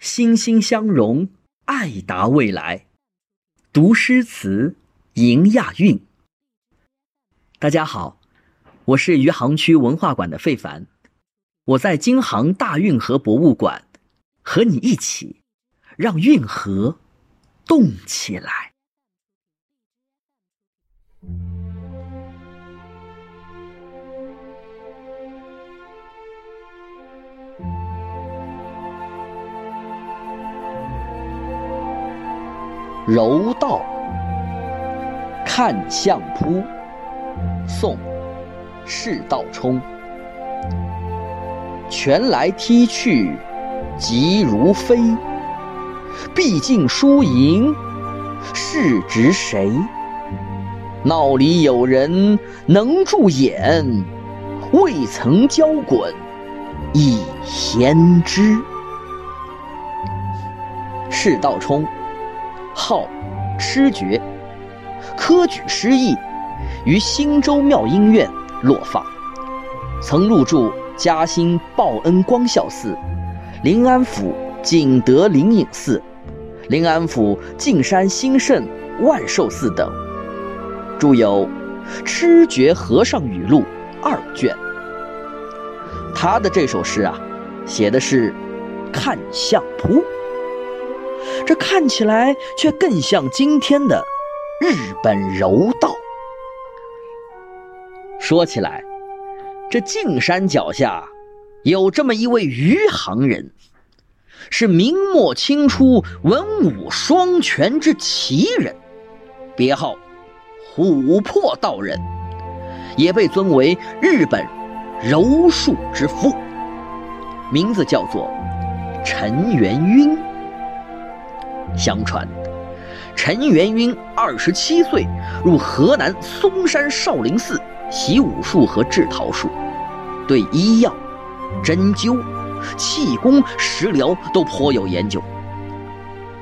心心相融，爱达未来。读诗词，迎亚运。大家好，我是余杭区文化馆的费凡，我在京杭大运河博物馆，和你一起让运河动起来。柔道，看相扑。宋，释道冲。拳来踢去，急如飞。毕竟输赢，是执谁？闹里有人能助眼，未曾交滚，已先知。释道冲。号痴觉，科举失意，于新州妙音院落发，曾入住嘉兴报恩光孝寺、临安府景德灵隐寺、临安府径山兴圣万寿寺等，著有《痴觉和尚语录》二卷。他的这首诗啊，写的是看相扑。这看起来却更像今天的日本柔道。说起来，这径山脚下有这么一位余杭人，是明末清初文武双全之奇人，别号琥珀道人，也被尊为日本柔术之父，名字叫做陈元晕。相传，陈元英二十七岁入河南嵩山少林寺习武术和制陶术，对医药、针灸、气功、食疗都颇有研究。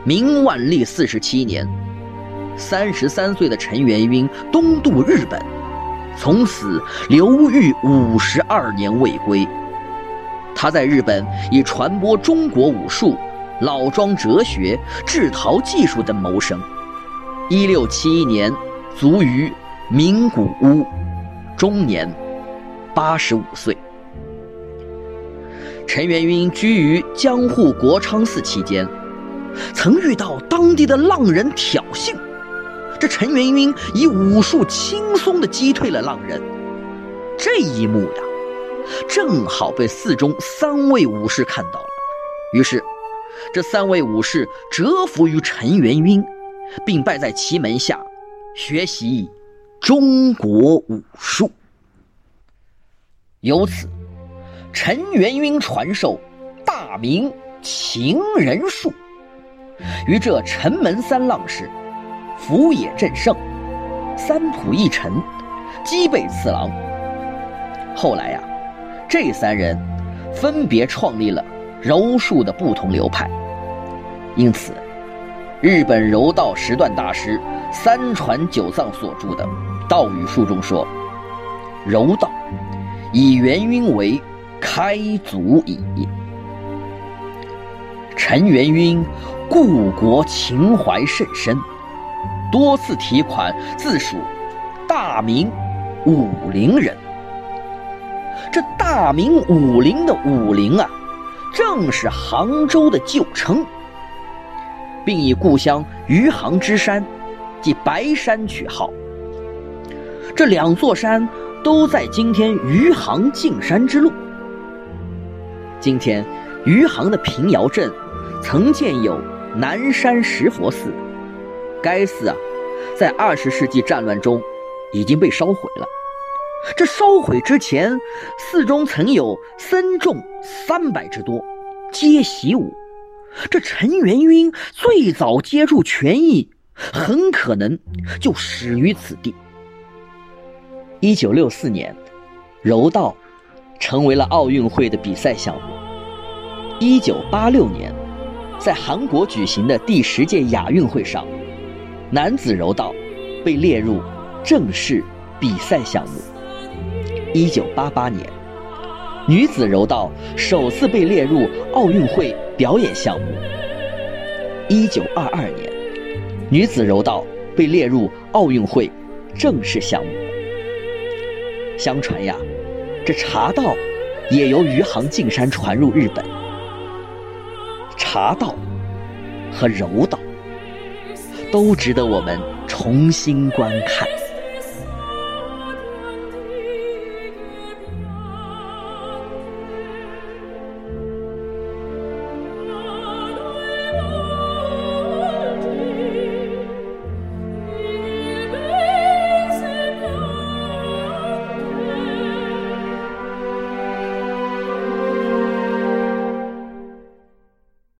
明万历四十七年，三十三岁的陈元英东渡日本，从此流寓五十二年未归。他在日本以传播中国武术。老庄哲学、制陶技术等谋生。一六七一年卒于名古屋，终年八十五岁。陈元英居于江户国昌寺期间，曾遇到当地的浪人挑衅，这陈元英以武术轻松地击退了浪人。这一幕呀，正好被寺中三位武士看到了，于是。这三位武士折服于陈元英，并拜在其门下学习中国武术。由此，陈元英传授大明情人术，于这陈门三浪士福野正胜、三浦义臣、基备次郎。后来呀，这三人分别创立了。柔术的不同流派，因此，日本柔道十段大师三传九藏所著的《道语术》中说：“柔道以元晕为开祖矣。”陈元晕故国情怀甚深，多次提款自属大明武陵人。这大明武陵的武陵啊。正是杭州的旧称，并以故乡余杭之山，即白山取号。这两座山都在今天余杭径山之路。今天余杭的平遥镇，曾建有南山石佛寺，该寺啊，在二十世纪战乱中已经被烧毁了。这烧毁之前，寺中曾有僧众三百之多，皆习武。这陈元晕最早接触拳艺，很可能就始于此地。一九六四年，柔道成为了奥运会的比赛项目。一九八六年，在韩国举行的第十届亚运会上，男子柔道被列入正式比赛项目。一九八八年，女子柔道首次被列入奥运会表演项目。一九二二年，女子柔道被列入奥运会正式项目。相传呀，这茶道也由余杭径山传入日本。茶道和柔道都值得我们重新观看。